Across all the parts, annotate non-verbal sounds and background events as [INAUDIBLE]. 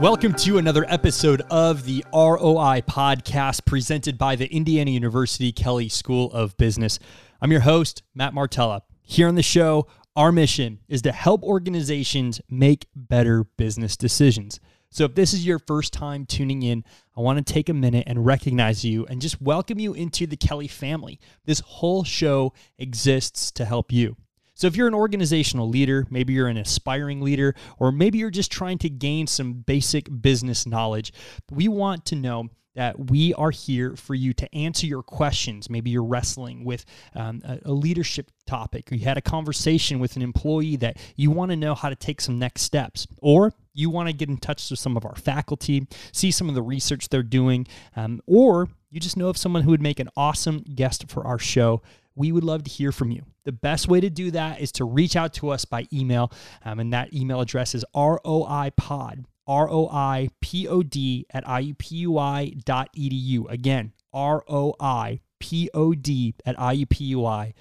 Welcome to another episode of the ROI podcast presented by the Indiana University Kelley School of Business. I'm your host, Matt Martella. Here on the show, our mission is to help organizations make better business decisions. So, if this is your first time tuning in, I want to take a minute and recognize you and just welcome you into the Kelley family. This whole show exists to help you. So, if you're an organizational leader, maybe you're an aspiring leader, or maybe you're just trying to gain some basic business knowledge, we want to know that we are here for you to answer your questions. Maybe you're wrestling with um, a, a, leadership topic, or you had a conversation with an employee that you want to know how to take some next steps, or you want to get in touch with some of our faculty, see some of the research they're doing, um, or you just know of someone who would make an awesome guest for our show we would love to hear from you. The best way to do that is to reach out to us by email, um, and that email address is roipod, R-O-I-P-O-D at iupui.edu. Again, R-O-I-P-O-D at iupui.edu.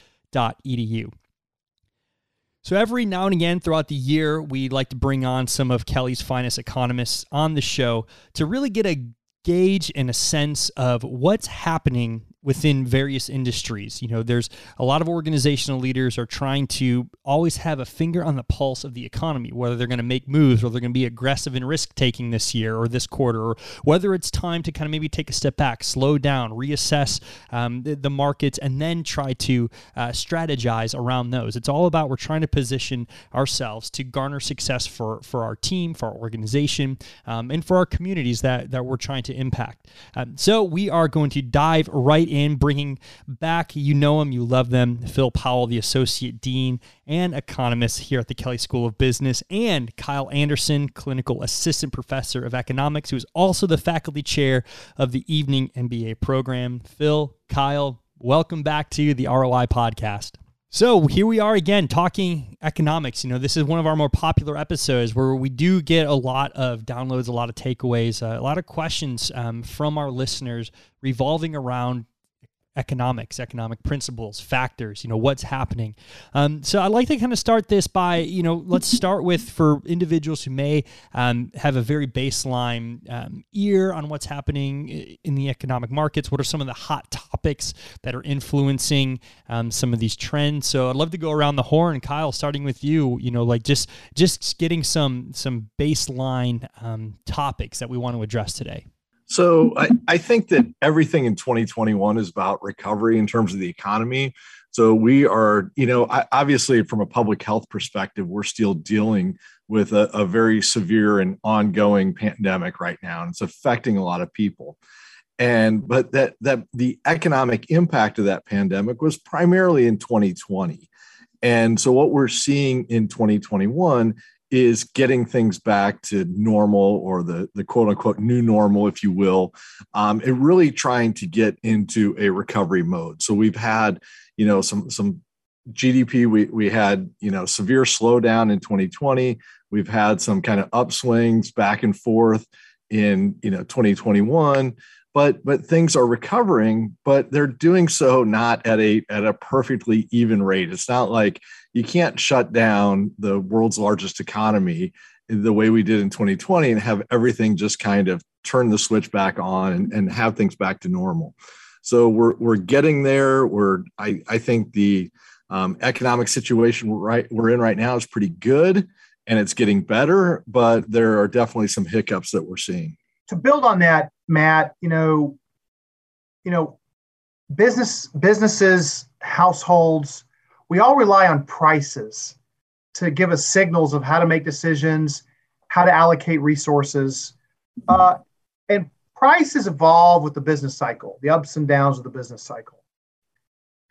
So every now and again throughout the year, we like to bring on some of Kelley's finest economists on the show to really get a gauge and a sense of what's happening within various industries. You know, there's a lot of organizational leaders are trying to always have a finger on the pulse of the economy, whether they're going to make moves or they're going to be aggressive in risk taking this year or this quarter, or whether it's time to kind of maybe take a step back, slow down, reassess um, the, the, markets, and then try to uh, strategize around those. It's all about we're trying to position ourselves to garner success for for our team, for our organization, um, and for our communities that that we're trying to impact. Um, so we are going to dive right in in, bringing back, you know them, you love them, Phil Powell, the Associate Dean and Economist here at the Kelley School of Business, and Kyle Anderson, Clinical Assistant Professor of Economics, who is also the Faculty Chair of the Evening MBA program. Phil, Kyle, welcome back to the ROI Podcast. So here we are again talking economics. You know, this is one of our more popular episodes where we do get a lot of downloads, a lot of takeaways, uh, a lot of questions um, from our listeners revolving around economics, economic principles, factors, you know, what's happening. Um, so I'd like to kind of start this by, you know, let's [LAUGHS] start with for individuals who may um, have a very baseline um, ear on what's happening in the economic markets. What are some of the hot topics that are influencing um, some of these trends? So I'd love to go around the horn, Kyle, starting with you. You know, like just just getting some some baseline um, topics that we want to address today. So I, I think that everything in 2021 is about recovery in terms of the economy. So we are, you know, obviously from a public health perspective, we're still dealing with a, a very severe and ongoing pandemic right now, and it's affecting a lot of people and but that that the economic impact of that pandemic was primarily in 2020 and so what we're seeing in 2021 is getting things back to normal or the, the quote unquote new normal, if you will, um, and really trying to get into a recovery mode. So we've had, you know, some, some GDP, we, we had, you know, severe slowdown in 2020. We've had some kind of upswings back and forth in, you know, 2021 but but things are recovering but they're doing so not at a at a perfectly even rate. It's not like you can't shut down the world's largest economy the way we did in 2020 and have everything just kind of turn the switch back on and, and have things back to normal. So we're we're getting there. We're i i think the um, economic situation we're right we're in right now is pretty good and it's getting better but there are definitely some hiccups that we're seeing. To build on that Matt, you know, you know, business businesses, households, we all rely on prices to give us signals of how to make decisions, how to allocate resources. Uh, and prices evolve with the business cycle, the ups and downs of the business cycle.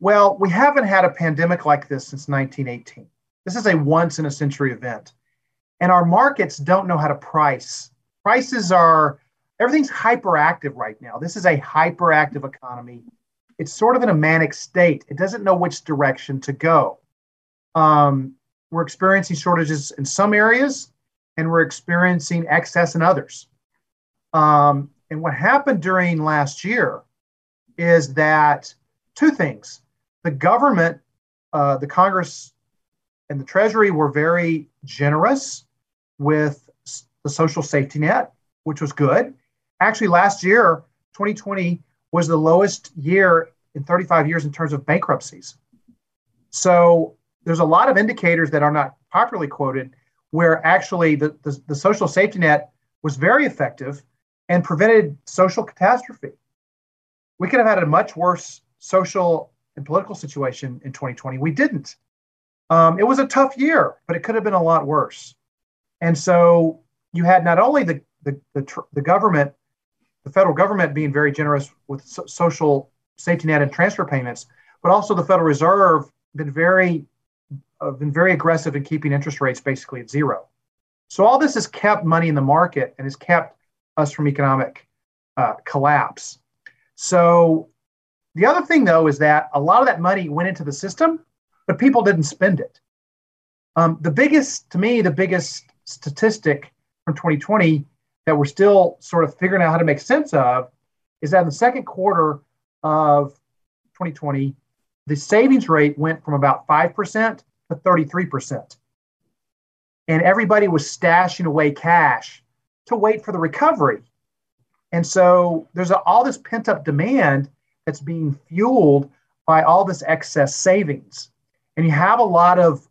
Well, we haven't had a pandemic like this since 1918. This is a once in a century event. And our markets don't know how to price. Prices are everything's hyperactive right now. This is a hyperactive economy. It's sort of in a manic state. It doesn't know which direction to go. Um, we're experiencing shortages in some areas, and we're experiencing excess in others. Um, and what happened during last year is that two things: the government, uh, the Congress, and the Treasury were very generous with the social safety net which was good. Actually, last year, 2020 was the lowest year in 35 years in terms of bankruptcies. So there's a lot of indicators that are not popularly quoted where actually the, the, the social safety net was very effective and prevented social catastrophe. We could have had a much worse social and political situation in 2020. We didn't. Um, it was a tough year, but it could have been a lot worse. And so you had not only the the, the, the government, the federal government being very generous with so- social safety net and transfer payments, but also the Federal Reserve been very uh, been very aggressive in keeping interest rates basically at zero. So all this has kept money in the market and has kept us from economic uh, collapse. So the other thing, though, is that a lot of that money went into the system, but people didn't spend it. Um, the biggest, to me, the biggest statistic from 2020 that we're still sort of figuring out how to make sense of is that in the second quarter of 2020, the savings rate went from about 5% to 33%. And everybody was stashing away cash to wait for the recovery. And so there's a, all this pent up demand that's being fueled by all this excess savings. And you have a lot of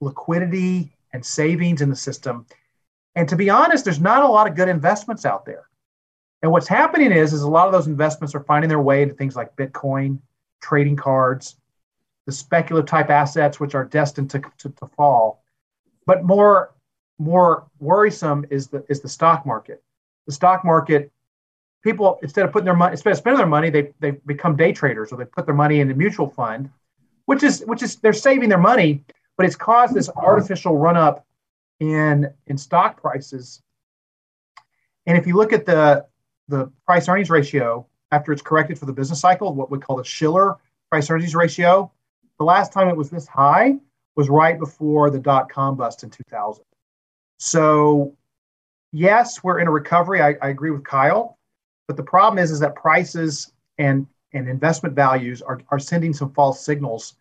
liquidity and savings in the system. And to be honest, there's not a lot of good investments out there. And what's happening is, is a lot of those investments are finding their way into things like Bitcoin, trading cards, the speculative type assets, which are destined to, to, to fall. But more, more worrisome is the, is the stock market. The stock market people instead of putting their money instead of spending their money they, they become day traders or they put their money in a mutual fund which is which is they're saving their money but it's caused this artificial run up in in stock prices. And if you look at the the price earnings ratio after it's corrected for the business cycle what we call the shiller price earnings ratio the last time it was this high was right before the dot com bust in 2000 so yes we're in a recovery. I, I agree with kyle. But the problem is, is that prices and and investment values are, are sending some false signals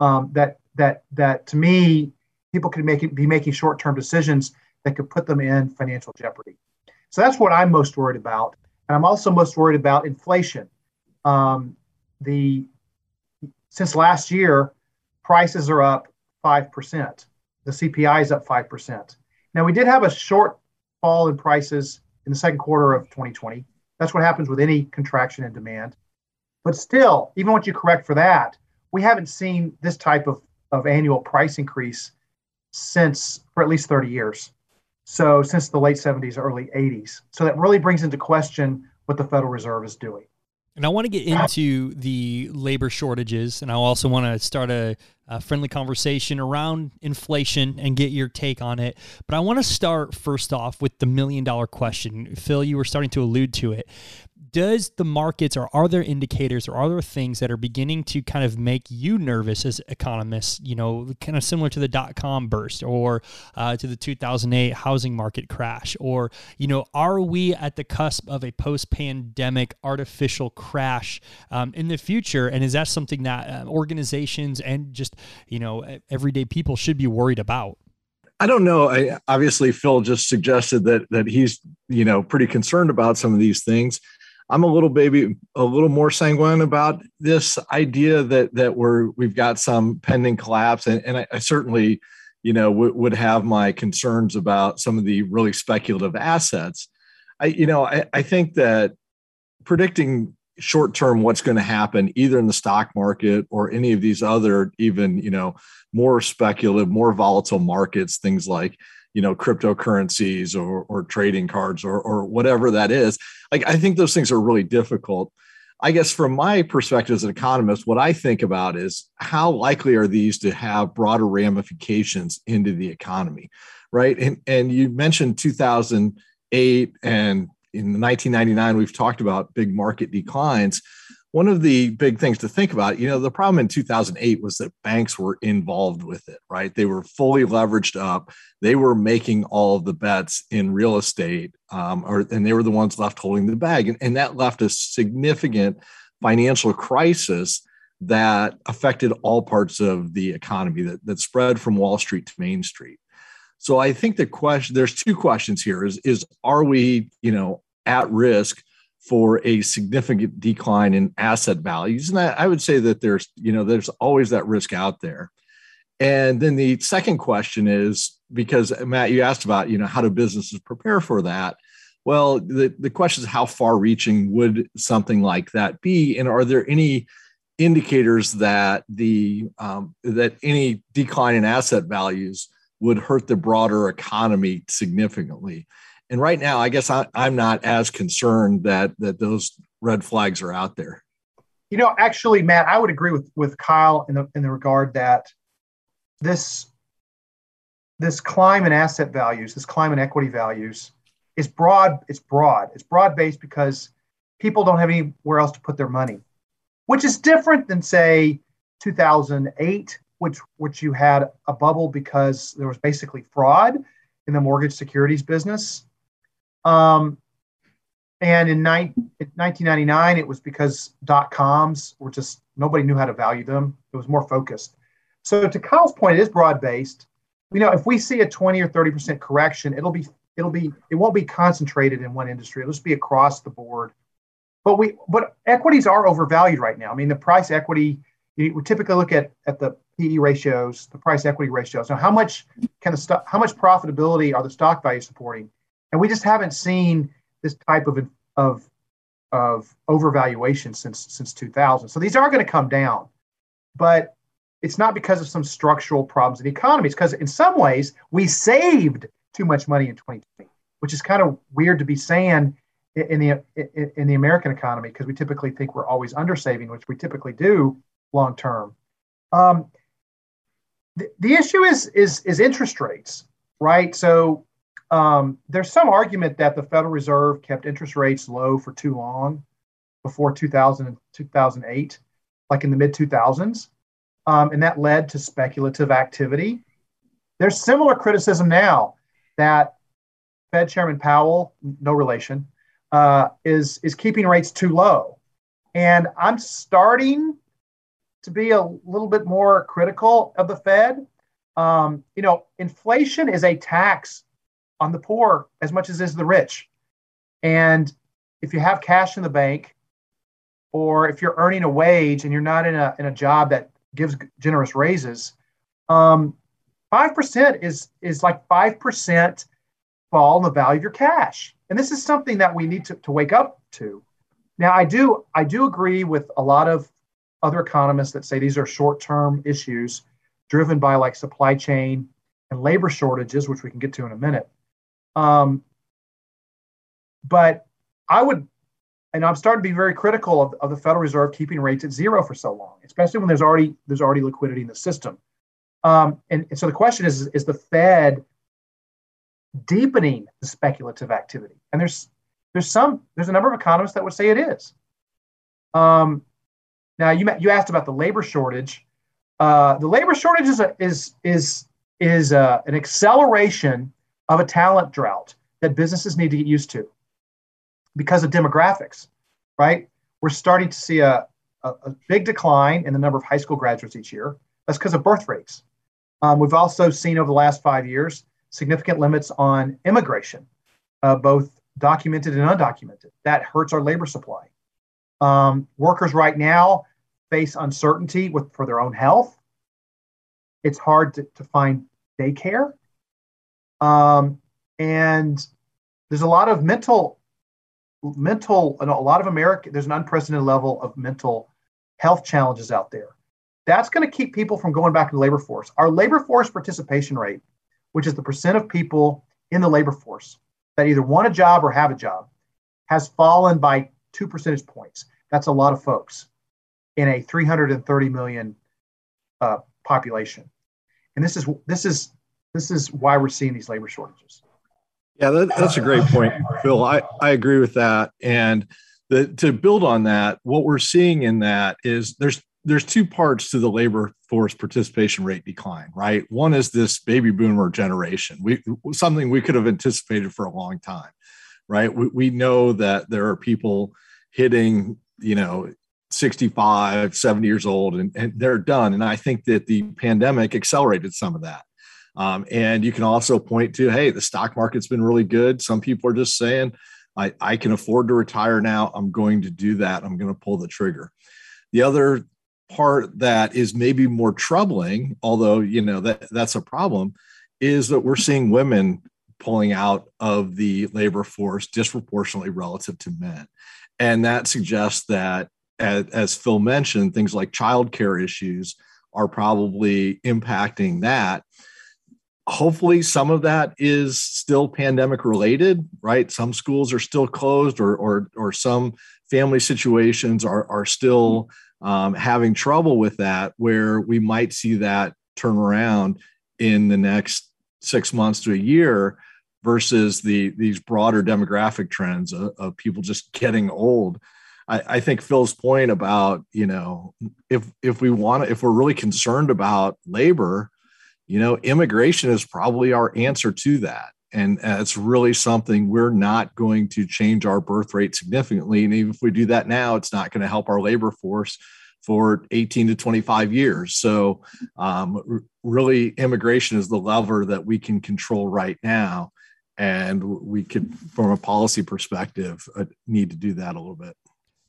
um, that that that to me people could make it, be making short term decisions that could put them in financial jeopardy. So that's what I'm most worried about, and I'm also most worried about inflation. Um, the since last year, prices are up five percent. The CPI is up five percent. Now we did have a short fall in prices in the second quarter of 2020. That's what happens with any contraction in demand. But still, even once you correct for that, we haven't seen this type of, of annual price increase since for at least 30 years. So since the late 70s, early 80s. So that really brings into question what the Federal Reserve is doing. And I want to get into the labor shortages, and I also want to start a, a, friendly conversation around inflation and get your take on it. But I want to start first off with the million dollar question. Phil, you were starting to allude to it does the markets or are there indicators or are there things that are beginning to kind of make you nervous as economists you know kind of similar to the dot-com burst or uh, to the 2008 housing market crash or you know are we at the cusp of a post-pandemic artificial crash um, in the future and is that something that uh, organizations and just you know everyday people should be worried about I don't know. I, obviously, Phil just suggested that that he's you know pretty concerned about some of these things. I'm a little baby, a little more sanguine about this idea that that we're we've got some pending collapse, and, and I, I certainly, you know, w- would have my concerns about some of the really speculative assets. I, you know, I, I think that predicting short term what's going to happen either in the stock market or any of these other even you know more speculative more volatile markets things like you know cryptocurrencies or, or trading cards or, or whatever that is like i think those things are really difficult. I guess from my perspective as an economist what i think about is how likely are these to have broader ramifications into the economy right? And, and you mentioned 2008 and in 1999 we've talked about big market declines one of the big things to think about, you know, the problem in 2008 was that banks were involved with it, right? They were fully leveraged up. They were making all of the bets in real estate, um, or and they were the ones left holding the bag, and, and that left a significant financial crisis that affected all parts of the economy that, that spread from Wall Street to Main Street. So I think the question there's two questions here is is are we, you know, at risk for a significant decline in asset values? And I, I would say that there's, you know, there's always that risk out there. And then the second question is because Matt, you asked about, you know, how do businesses prepare for that? Well, the, the question is how far reaching would something like that be? And are there any indicators that the um, that any decline in asset values would hurt the broader economy significantly. And right now, I guess I, am not as concerned that that those red flags are out there. You know, actually, Matt, I would agree with with Kyle in the in the regard that this this climb in asset values, this climb in equity values, is broad. It's broad. It's broad based because people don't have anywhere else to put their money, which is different than say 2008 which which you had a bubble because there was basically fraud in the mortgage securities business. Um, and in, ni- in 1999, it was because dot coms were just nobody knew how to value them. It was more focused. So to Kyle's point, it is broad based. You know, if we see a 20 or 30 percent correction, it'll be it'll be it won't be concentrated in one industry. It'll just be across the board. But we but equities are overvalued right now. I mean, the price equity we typically look at at the PE ratios, the price equity ratios. Now, how much the stock, how much profitability are the stock values supporting? And we just haven't seen this type of of of overvaluation since since 2000. So these are going to come down, but it's not because of some structural problems in the economy. It's because in some ways we saved too much money in 2020, which is kind of weird to be saying in the in the American economy because we typically think we're always under saving, which we typically do long term. Um, the, issue is is is interest rates, right? So um, there's some argument that the Federal Reserve kept interest rates low for too long before 2000 and 2008, like in the mid 2000s, um, and that led to speculative activity. There's similar criticism now that Fed Chairman Powell, no relation, uh, is is keeping rates too low, and I'm starting to be a little bit more critical of the Fed. Um, you know, inflation is a tax on the poor as much as is the rich. And if you have cash in the bank, or if you're earning a wage and you're not in a in a job that gives generous raises, um, five percent is is like five percent fall in the value of your cash. And this is something that we need to, to wake up to. Now, I do I do agree with a lot of other economists that say these are short term issues driven by like supply chain and labor shortages, which we can get to in a minute. Um, but I would, and I'm starting to be very critical of, of the Federal Reserve keeping rates at zero for so long, especially when there's already there's already liquidity in the system. Um, and, and so the question is, is the Fed deepening the speculative activity? And there's there's some there's a number of economists that would say it is. Um, now you you asked about the labor shortage. Uh, the labor shortage is a, is is is a, uh, an acceleration of a talent drought that businesses need to get used to because of demographics, right? We're starting to see a, a, a big decline in the number of high school graduates each year. That's because of birth rates. Um, we've also seen over the last five years significant limits on immigration, uh, both documented and undocumented. That hurts our labor supply. Um, workers right now face uncertainty with for their own health. It's hard to, to find daycare. Um, and there's a lot of mental, mental, a lot of America, there's an unprecedented level of mental health challenges out there. That's going to keep people from going back to the labor force. Our labor force participation rate, which is the percent of people in the labor force that either want a job or have a job, has fallen by two percentage points. That's a lot of folks in a 330 million uh, population. And this is this is this is why we're seeing these labor shortages. Yeah, that, that's a great point, Phil. I, I agree with that. And the, to build on that, what we're seeing in that is there's there's two parts to the labor force participation rate decline, right? One is this baby boomer generation. We something we could have anticipated for a long time, right? We, we know that there are people hitting, you know, 65, 70 years old, and, and they're done. And I think that the pandemic accelerated some of that. Um, and you can also point to, hey, the stock market's been really good. Some people are just saying, I, I can afford to retire now. I'm going to do that. I'm going to pull the trigger. The other part that is maybe more troubling, although you know that that's a problem, is that we're seeing women pulling out of the labor force disproportionately relative to men. And that suggests that, as, as Phil mentioned, things like childcare issues are probably impacting that hopefully some of that is still pandemic related right? Some schools are still closed or or, or some family situations are, are still um, having trouble with that where we might see that turn around in the next six months to a year versus the these broader demographic trends of, of people just getting old. I, I, think phil's point about you know if if we want to if we're really concerned about labor you know, immigration is probably our answer to that. And it's really something we're not going to change our birth rate significantly. And even if we do that now, it's not going to help our labor force for 18 to 25 years. So, um, really, immigration is the lever that we can control right now. And we could, from a policy perspective, uh, need to do that a little bit.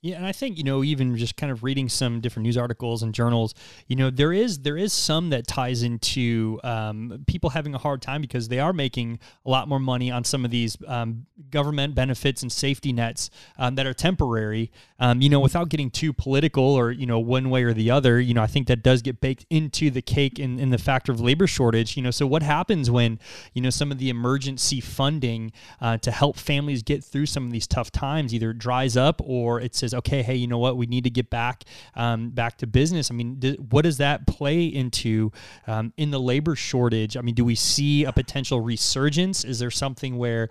Yeah, and I think you know even just kind of reading some different news articles and journals, you know there is there is some that ties into um, people having a hard time because they are making a lot more money on some of these um, government benefits and safety nets um, that are temporary. Um, you know, without getting too political or you know one way or the other, you know I think that does get baked into the cake in, in the factor of labor shortage. You know, so what happens when you know some of the emergency funding uh, to help families get through some of these tough times either dries up or it says says, okay, hey, you know what, we need to get back um, back to business. I mean, th- what does that play into um, in the labor shortage? I mean, do we see a potential resurgence? Is there something where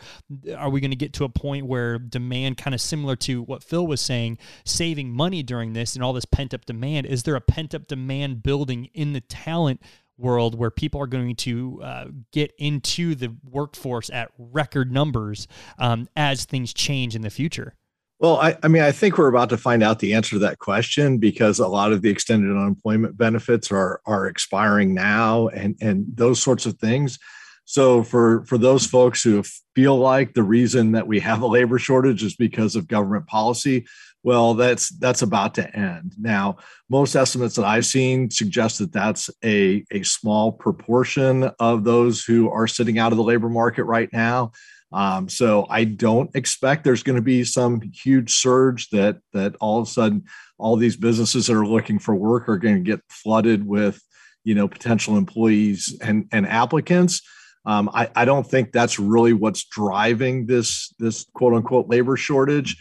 are we going to get to a point where demand, kind of similar to what Phil was saying, saving money during this and all this pent up demand? Is there a pent up demand building in the talent? world where people are going to uh, get into the workforce at record numbers um, as things change in the future. Well, I, I, mean, I think we're about to find out the answer to that question because a lot of the extended unemployment benefits are are expiring now, and and those sorts of things. So for for those folks who feel like the reason that we have a labor shortage is because of government policy, well, that's that's about to end. Now, most estimates that I've seen suggest that that's a a small proportion of those who are sitting out of the labor market right now. Um, so I don't expect there's going to be some huge surge that that all of a sudden all these businesses that are looking for work are going to get flooded with you know potential employees and and applicants. Um, I, I don't think that's really what's driving this this quote unquote labor shortage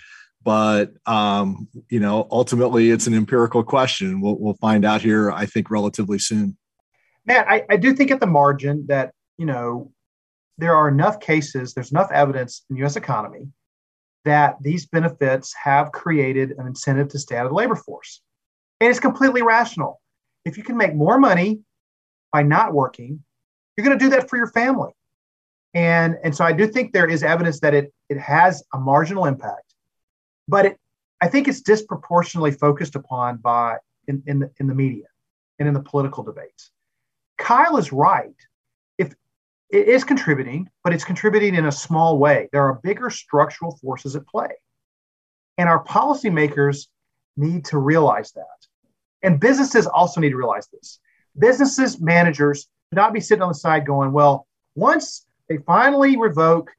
but um, you know ultimately it's an empirical question we'll, we'll find out here i think relatively soon matt I, I do think at the margin that you know there are enough cases, there's enough evidence in the US economy that these benefits have created an incentive to stay out of the labor force. And it's completely rational. If you can make more money by not working, you're going to do that for your family. And, and so I do think there is evidence that it, it has a marginal impact, but it, I think it's disproportionately focused upon by in, in, the, in the media and in the political debates. Kyle is right it is contributing, but it's contributing in a small way. There are bigger structural forces at play. And our policymakers need to realize that. And businesses also need to realize this. Businesses, managers should not be sitting on the side going, well, once they finally revoke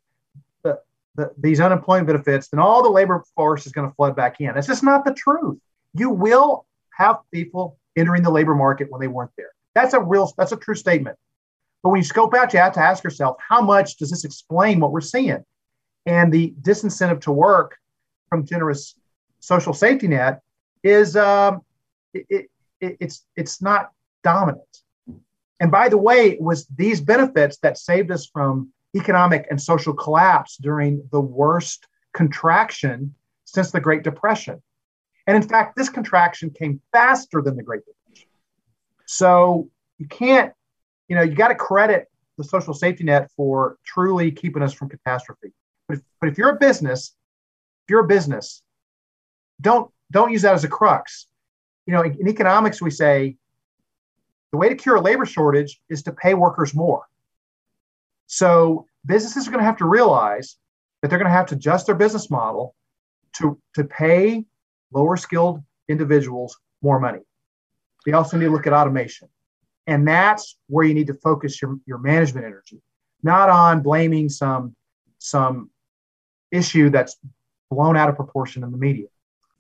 the, the, these unemployment benefits, then all the labor force is going to flood back in. That's just not the truth. You will have people entering the labor market when they weren't there. That's a real, that's a true statement. But when you scope out, you have to ask yourself, how much does this explain what we're seeing? And the disincentive to work from generous social safety net is um, it, it, it's it's not dominant. And by the way, it was these benefits that saved us from economic and social collapse during the worst contraction since the Great Depression. And in fact, this contraction came faster than the Great Depression. So you can't you know, you got to credit the social safety net for truly keeping us from catastrophe. But if, but if you're a business, if you're a business, don't don't use that as a crux. You know, in, in economics, we say the way to cure a labor shortage is to pay workers more. So businesses are going to have to realize that they're going to have to adjust their business model to, to pay lower skilled individuals more money. They also need to look at automation. And that's where you need to focus your, your management energy, not on blaming some, some issue that's blown out of proportion in the media.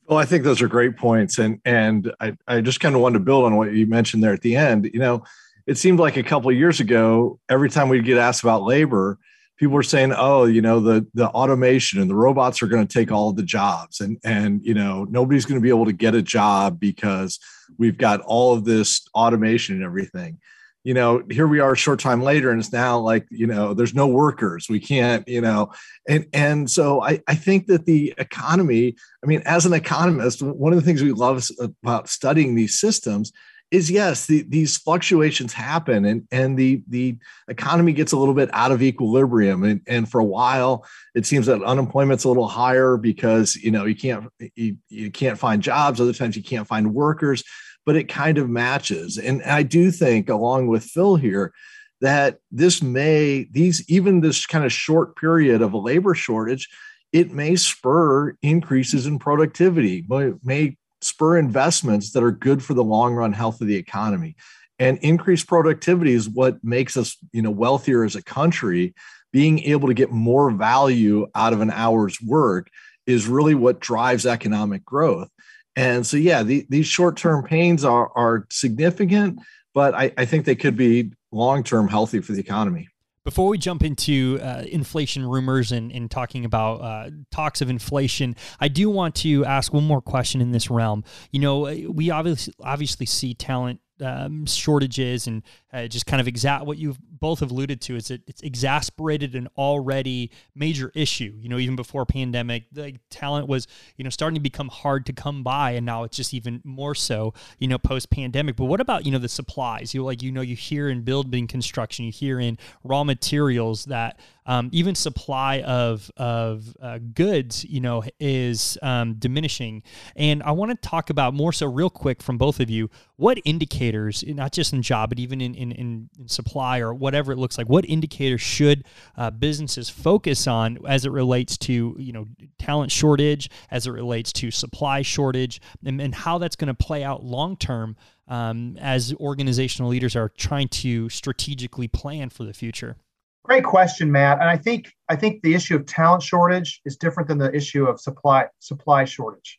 Well, I think those are great points. And and I, I just kind of wanted to build on what you mentioned there at the end. You know, it seemed like a couple of years ago, every time we get asked about labor, people were saying, "Oh, you know, the the automation and the robots are going to take all the jobs, and and you know, nobody's going to be able to get a job because we've got all of this automation and everything." You know, here we are a short time later, and it's now like you know, there's no workers. We can't, you know, and and so I I think that the economy. I mean, as an economist, one of the things we love about studying these systems is yes, the, these fluctuations happen and, and the, the economy gets a little bit out of equilibrium. And, and for a while, it seems that unemployment's a little higher because, you know, you can't, you, you can't find jobs. Other times you can't find workers, but it kind of matches. And I do think along with Phil here, that this may, these, even this kind of short period of a labor shortage, it may spur increases in productivity, but may spur investments that are good for the long run health of the economy. And increased productivity is what makes us you know wealthier as a country. Being able to get more value out of an hour's work is really what drives economic growth. And so yeah the, these short-term pains are, are significant but I, I think they could be long-term healthy for the economy before we jump into uh, inflation rumors and, and talking about uh, talks of inflation, I do want to ask one more question in this realm. You know, we obviously obviously see talent um, shortages and uh, just kind of exact what you've both have alluded to is that it's exasperated an already major issue. You know, even before pandemic, the talent was you know starting to become hard to come by, and now it's just even more so. You know, post pandemic. But what about you know the supplies? You like you know you hear in building construction, you hear in raw materials that um, even supply of of uh, goods, you know, is um, diminishing. And I want to talk about more so real quick from both of you what indicators, not just in job, but even in in, in, in supply or whatever it looks like, what indicators should uh, businesses focus on as it relates to you know talent shortage, as it relates to supply shortage, and, and how that's going to play out long term. Um, as organizational leaders are trying to strategically plan for the future. Great question, Matt. And I think I think the issue of talent shortage is different than the issue of supply supply shortage.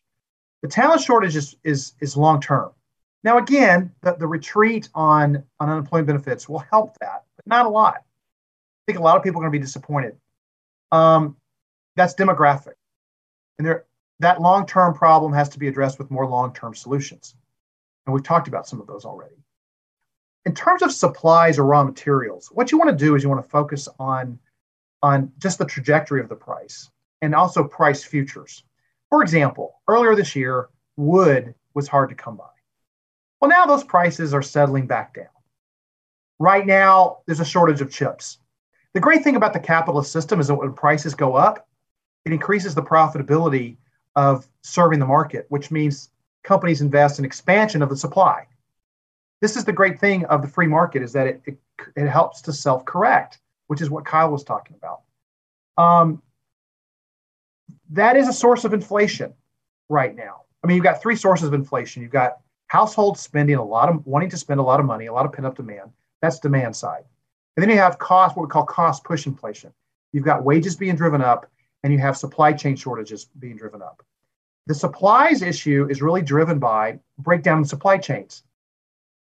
The talent shortage is is, is long term. Now, again, the, the retreat on, on unemployment benefits will help that, but not a lot. I think a lot of people are going to be disappointed. Um, that's demographic. And there, that long term problem has to be addressed with more long term solutions. And we've talked about some of those already in terms of supplies or raw materials, what you want to do is you want to focus on, on just the trajectory of the price and also price futures. For example, earlier this year, wood was hard to come by. Well, now those prices are settling back down. Right now, there's a shortage of chips. The great thing about the capitalist system is that when prices go up, it increases the profitability of serving the market, which means companies invest in expansion of the supply this is the great thing of the free market is that it, it, it helps to self-correct, which is what Kyle was talking about. Um, that is a source of inflation right now. I mean, you've got three sources of inflation. You've got households spending a lot of wanting to spend a lot of money, a lot of pent-up demand. That's demand side. And then you have cost, what we call cost push inflation. You've got wages being driven up, and you have supply chain shortages being driven up. The supplies issue is really driven by breakdown in supply chains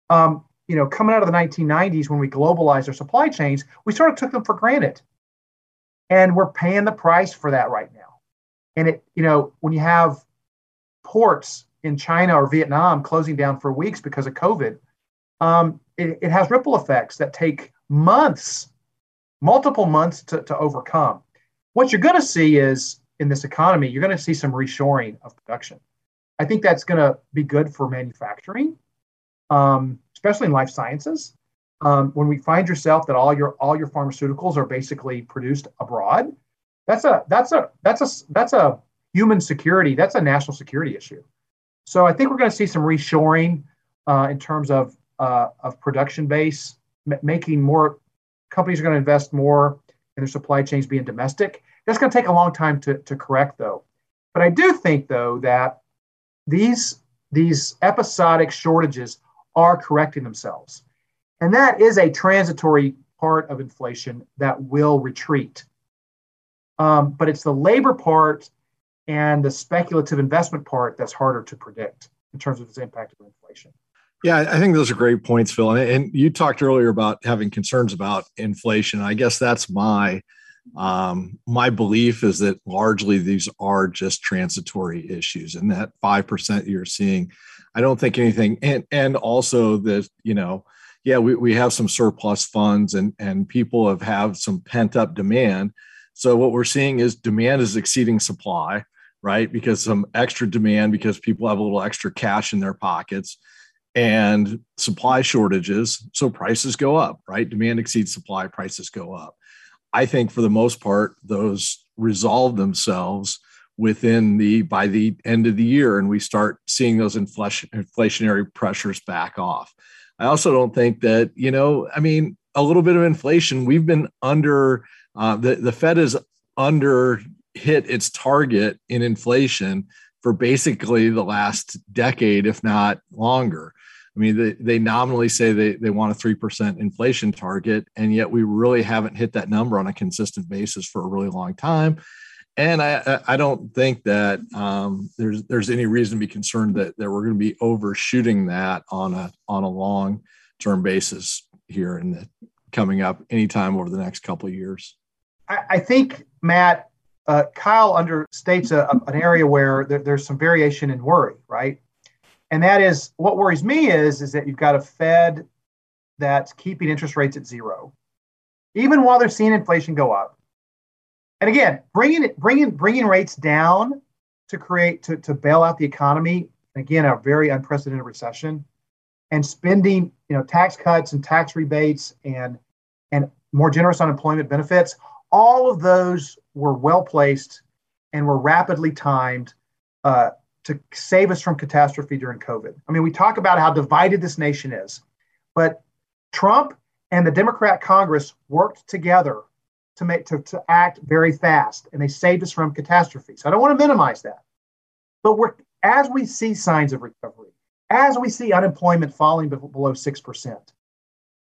um, you know, coming out of the 1990s when we globalized our supply chains, we sort of took them for granted. And we're paying the price for that right now. And it, you know, when you have ports in China or Vietnam closing down for weeks because of COVID, um, it, it has ripple effects that take months, multiple months to, to overcome. What you're going to see is in this economy, you're going to see some reshoring of production. I think that's going to be good for manufacturing um, especially in life sciences. Um, when we find yourself that all your all your pharmaceuticals are basically produced abroad, that's a that's a that's a that's a human security. That's a national security issue. So I think we're going to see some reshoring uh, in terms of uh, of production base, m- making more companies are going to invest more in their supply chains being domestic. That's going to take a long time to, to correct, though. But I do think, though, that these these episodic shortages are correcting themselves. And that is a transitory part of inflation that will retreat. Um, but it's the labor part and the speculative investment part that's harder to predict in terms of its impact of inflation. Yeah, I think those are great points, Phil. And you talked earlier about having concerns about inflation. I guess that's my um, my belief is that largely these are just transitory issues, and that five percent you're seeing, I don't think anything. And and also that you know, yeah, we, we have some surplus funds, and and people have have some pent up demand. So what we're seeing is demand is exceeding supply, right? Because some extra demand because people have a little extra cash in their pockets and supply shortages. So prices go up, right? Demand exceeds supply, prices go up. I think for the most part, those resolve themselves within the by the end of the year, and we start seeing those inflation, inflationary pressures back off. I also don't think that you know, I mean, a little bit of inflation. We've been under uh, the the Fed is under hit its target in inflation for basically the last decade, if not longer. I mean, they, they nominally say they, they want a 3% inflation target, and yet we really haven't hit that number on a consistent basis for a really long time. And I, I don't think that um, there's there's any reason to be concerned that, that we're going to be overshooting that on a on a long term basis here in the coming up anytime over the next couple of years. I, I think Matt uh, Kyle understates a, an area where there, there's some variation in worry, right? And that is what worries me is is that you've got a Fed that's keeping interest rates at zero, even while they're seeing inflation go up. And again, bringing bringing bringing rates down to create to, to bail out the economy. Again, a very unprecedented recession, and spending you know tax cuts and tax rebates and and more generous unemployment benefits. All of those were well placed and were rapidly timed uh, to save us from catastrophe during COVID. I mean, we talk about how divided this nation is, but Trump and the Democrat Congress worked together to make to, to act very fast, and they saved us from catastrophe. So I don't want to minimize that, but we're as we see signs of recovery, as we see unemployment falling below six percent,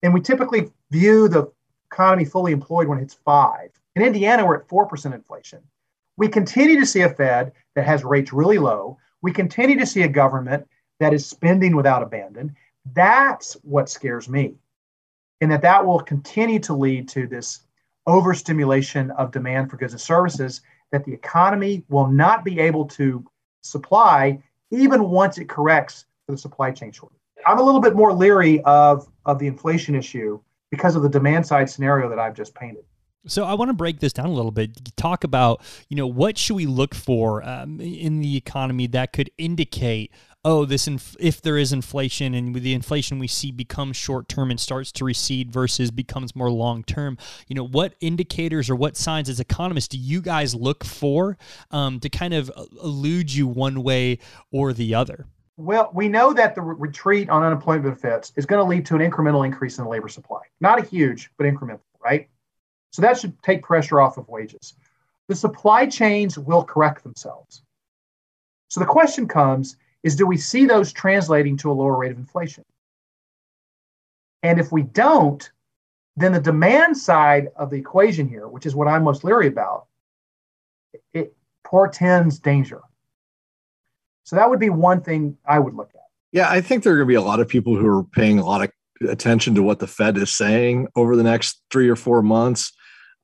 and we typically view the economy fully employed when it's five. In Indiana, we're at four percent inflation. We continue to see a Fed that has rates really low. We continue to see a government that is spending without abandon. That's what scares me. And that that will continue to lead to this overstimulation of demand for goods and services that the economy will not be able to supply even once it corrects for the supply chain shortage. I'm a little bit more leery of, of the inflation issue because of the demand side scenario that I've just painted. So I want to break this down a little bit. Talk about you know what should we look for um, in the economy that could indicate oh this inf- if there is inflation and the inflation we see becomes short term and starts to recede versus becomes more long term. You know what indicators or what signs as economists do you guys look for um, to kind of elude you one way or the other? Well, we know that the re- retreat on unemployment benefits is going to lead to an incremental increase in the labor supply. Not a huge, but incremental, right? So that should take pressure off of wages. The supply chains will correct themselves. So the question comes is do we see those translating to a lower rate of inflation? And if we don't, then the demand side of the equation here, which is what I'm most leery about, it portends danger. So that would be one thing I would look at. Yeah, I think there are going to be a lot of people who are paying a lot of attention to what the Fed is saying over the next three or four months.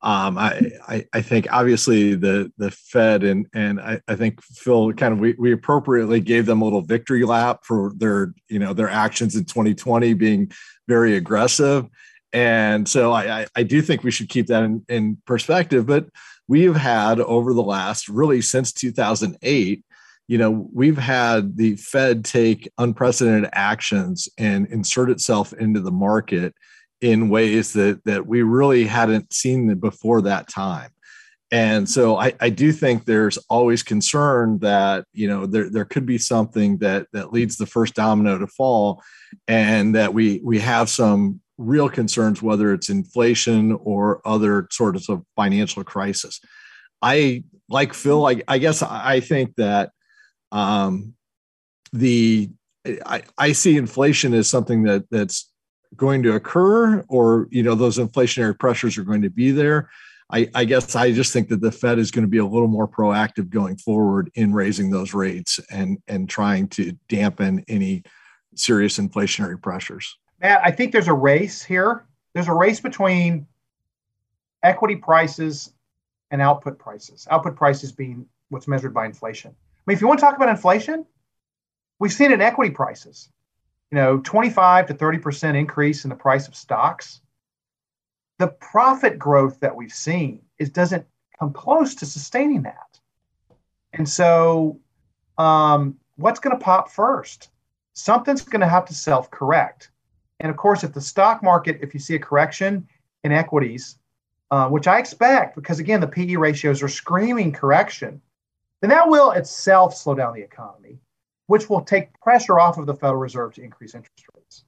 Um, I, I, I think obviously the the Fed and and I, I think Phil kind of we, we appropriately gave them a little victory lap for their you know their actions in 2020 being very aggressive, and so I I, do think we should keep that in, in perspective. But we've had over the last really since 2008 you know we've had the fed take unprecedented actions and insert itself into the market in ways that that we really hadn't seen before that time and so I, I do think there's always concern that you know there, there could be something that that leads the first domino to fall and that we we have some real concerns, whether it's inflation or other sorts of financial crisis. I like Phil. I, I guess I think that um, the I, I see inflation as something that that's going to occur, or you know those inflationary pressures are going to be there. I, I, guess I just think that the Fed is going to be a little more proactive going forward in raising those rates and and trying to dampen any serious inflationary pressures. Matt, I think there's a race here. There's a race between equity prices and output prices. Output prices being what's measured by inflation. Mean, if you want to talk about inflation, we've seen in equity prices. You know, 25 to 30% increase in the price of stocks. The profit growth that we've seen is doesn't come close to sustaining that. And so, um, what's going to pop first? Something's going to have to self correct. And of course, if the stock market, if you see a correction in equities, uh, which I expect, because again, the PE ratios are screaming correction, then that will itself slow down the economy, which will take pressure off of the Federal Reserve to increase interest rates.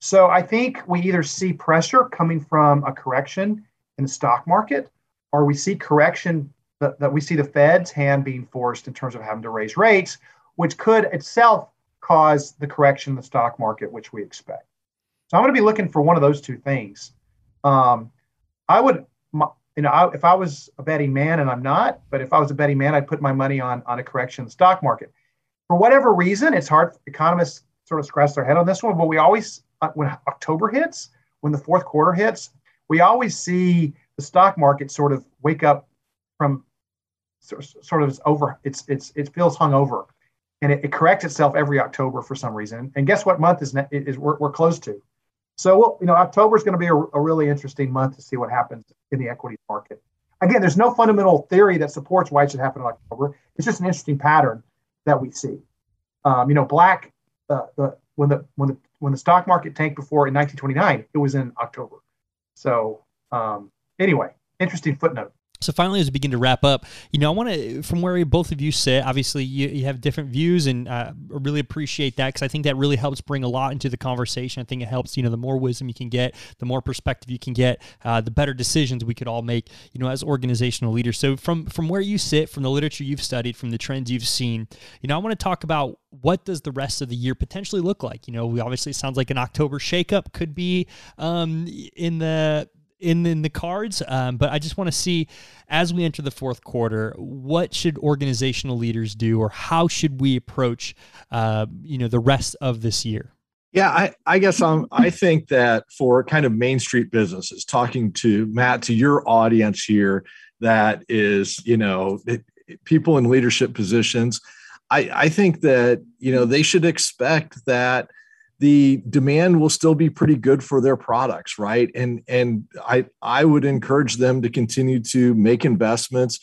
So I think we either see pressure coming from a correction in the stock market, or we see correction that, that we see the Fed's hand being forced in terms of having to raise rates, which could itself cause the correction in the stock market, which we expect. So I'm going to be looking for one of those two things. Um, I would, you know, I, if I was a betting man, and I'm not, but if I was a betting man, I'd put my money on on a correction in the stock market. For whatever reason, it's hard. Economists sort of scratch their head on this one, but we always, uh, when October hits, when the fourth quarter hits, we always see the stock market sort of wake up from sort of over. It's it's it feels hung over, and it, it corrects itself every October for some reason. And guess what month is is we're, we're close to? So, well, you know, October is going to be a, a, really interesting month to see what happens in the equity market. Again, there's no fundamental theory that supports why it should happen in October. It's just an interesting pattern that we see. Um, you know, black uh, the when the when the when the stock market tanked before in 1929, it was in October. So, um, anyway, interesting footnote. So finally, as we begin to wrap up, you know, I want to, from where both of you sit, obviously you, you have different views, and uh, I really appreciate that because I think that really helps bring a lot into the conversation. I think it helps, you know, the more wisdom you can get, the more perspective you can get, uh, the better decisions we could all make, you know, as organizational leaders. So from from where you sit, from the literature you've studied, from the trends you've seen, you know, I want to talk about what does the rest of the year potentially look like? You know, we obviously sounds like an October shakeup could be um, in the in in the cards. Um, but I just want to see as we enter the fourth quarter, what should organizational leaders do, or how should we approach, uh, you know, the rest of this year? Yeah, I, I guess I'm, I think that for kind of Main Street businesses, talking to Matt, to your audience here, that is, you know, it, people in leadership positions, I, I think that, you know, they should expect that the demand will still be pretty good for their products right? And and i i would encourage them to continue to make investments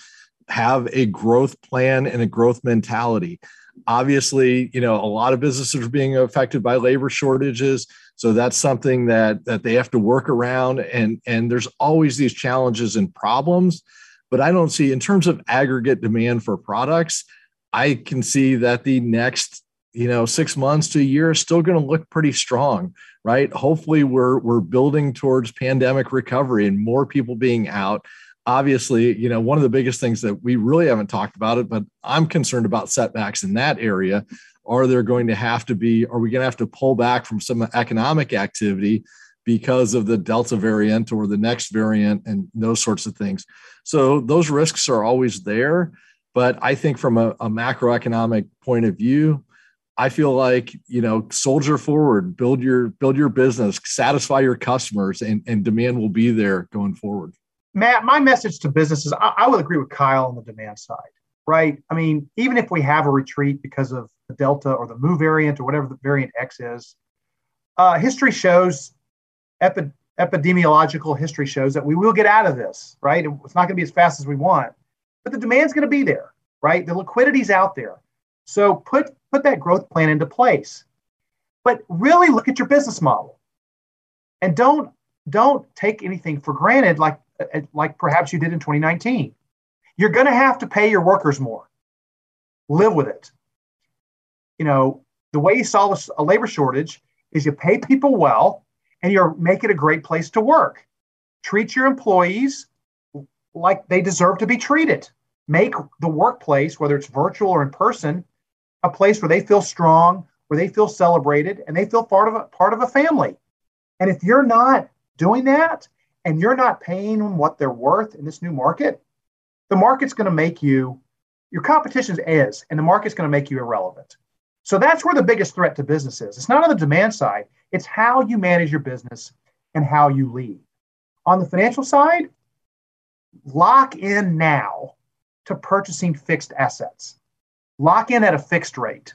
have a growth plan and a growth mentality. Obviously you know a lot of businesses are being affected by labor shortages so that's something that that they have to work around and and there's always these challenges and problems but i don't see in terms of aggregate demand for products i can see that the next you know six months to a year is still going to look pretty strong right? Hopefully we're we're building towards pandemic recovery and more people being out. Obviously you know one of the biggest things that we really haven't talked about it but i'm concerned about setbacks in that area. Are there going to have to be are we going to have to pull back from some economic activity because of the delta variant or the next variant and those sorts of things? So those risks are always there but i think from a, a macroeconomic point of view I feel like you know, soldier forward, build your build your business, satisfy your customers, and, and demand will be there going forward. Matt, my message to businesses, I, I would agree with Kyle on the demand side, right? I mean, even if we have a retreat because of the Delta or the Mu variant or whatever the variant X is, uh, history shows, epi- epidemiological history shows that we will get out of this, right? It's not going to be as fast as we want, but the demand's going to be there, right? The liquidity's out there. So put put that growth plan into place. But really look at your business model. And don't don't take anything for granted like uh, like perhaps you did in 2019. You're going to have to pay your workers more. Live with it. You know, the way you solve a labor shortage is you pay people well and you're make it a great place to work. Treat your employees like they deserve to be treated. Make the workplace, whether it's virtual or in person, a place where they feel strong, where they feel celebrated, and they feel part of a part of a family. And if you're not doing that and you're not paying them what they're worth in this new market, the market's going to make you your competition is, and the market's going to make you irrelevant. So that's where the biggest threat to business is. It's not on the demand side, it's how you manage your business and how you lead. On the financial side, lock in now to purchasing fixed assets. Lock in at a fixed rate.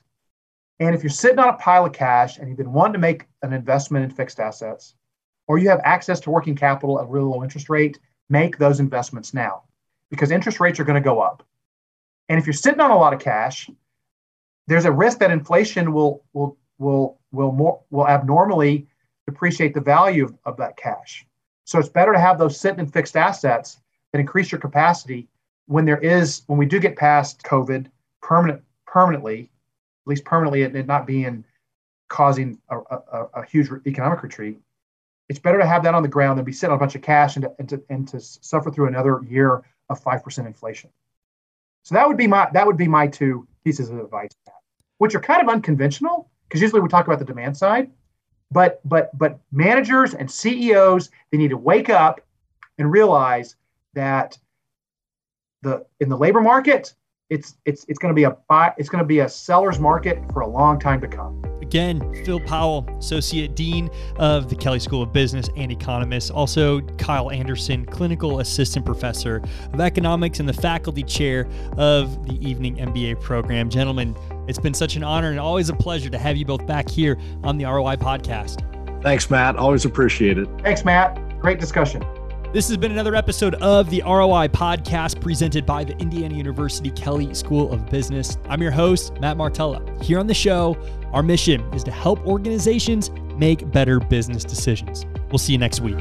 And if you're sitting on a pile of cash and you've been wanting to make an investment in fixed assets, or you have access to working capital at a really low interest rate, make those investments now because interest rates are going to go up. And if you're sitting on a lot of cash, there's a risk that inflation will will will will more will abnormally depreciate the value of, of that cash. So it's better to have those sitting in fixed assets that increase your capacity when there is when we do get past COVID permanent permanently, at least permanently, it not being causing a, a, a, huge economic retreat. It's better to have that on the ground than be sitting on a bunch of cash and to, and to, and to suffer through another year of five percent inflation. So that would be my that would be my two pieces of advice, which are kind of unconventional because usually we talk about the demand side, but but but managers and CEOs they need to wake up and realize that the in the labor market it's it's it's going to be a buy it's going to be a seller's market for a long time to come. Again, Phil Powell, Associate Dean of the Kelley School of Business and Economists. Also, Kyle Anderson, Clinical Assistant Professor of Economics and the Faculty Chair of the Evening MBA program. Gentlemen, it's been such an honor and always a pleasure to have you both back here on the ROI podcast. Thanks, Matt. Always appreciate it. Thanks, Matt. Great discussion. This has been another episode of the ROI podcast presented by the Indiana University Kelley School of Business. I'm your host, Matt Martella. Here on the show, our mission is to help organizations make better business decisions. We'll see you next week.